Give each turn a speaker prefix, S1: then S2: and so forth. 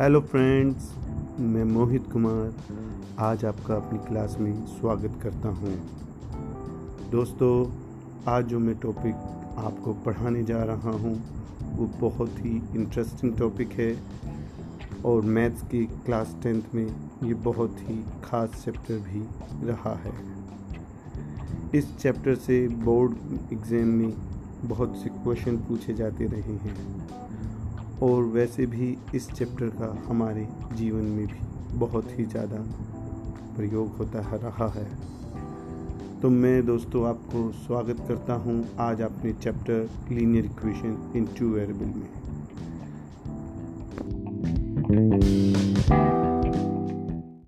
S1: Hello friends मैं मोहित कुमार आज आपका अपनी क्लास में स्वागत करता हूँ। दोस्तों, आज जो मैं टॉपिक आपको पढ़ाने जा रहा हूँ, वो बहुत ही इंटरेस्टिंग टॉपिक है और मैथ्स की क्लास टेंथ में ये बहुत ही ख़ास चैप्टर भी रहा है। इस चैप्टर से बोर्ड एग्ज़ाम में बहुत से क्वेश्चन पूछे जाते रहे हैं। और वैसे भी इस चैप्टर का हमारे जीवन में भी बहुत ही ज़्यादा प्रयोग होता है, रहा है। तो मैं दोस्तों आपको स्वागत करता हूँ आज अपने chapter linear equation in two variable में।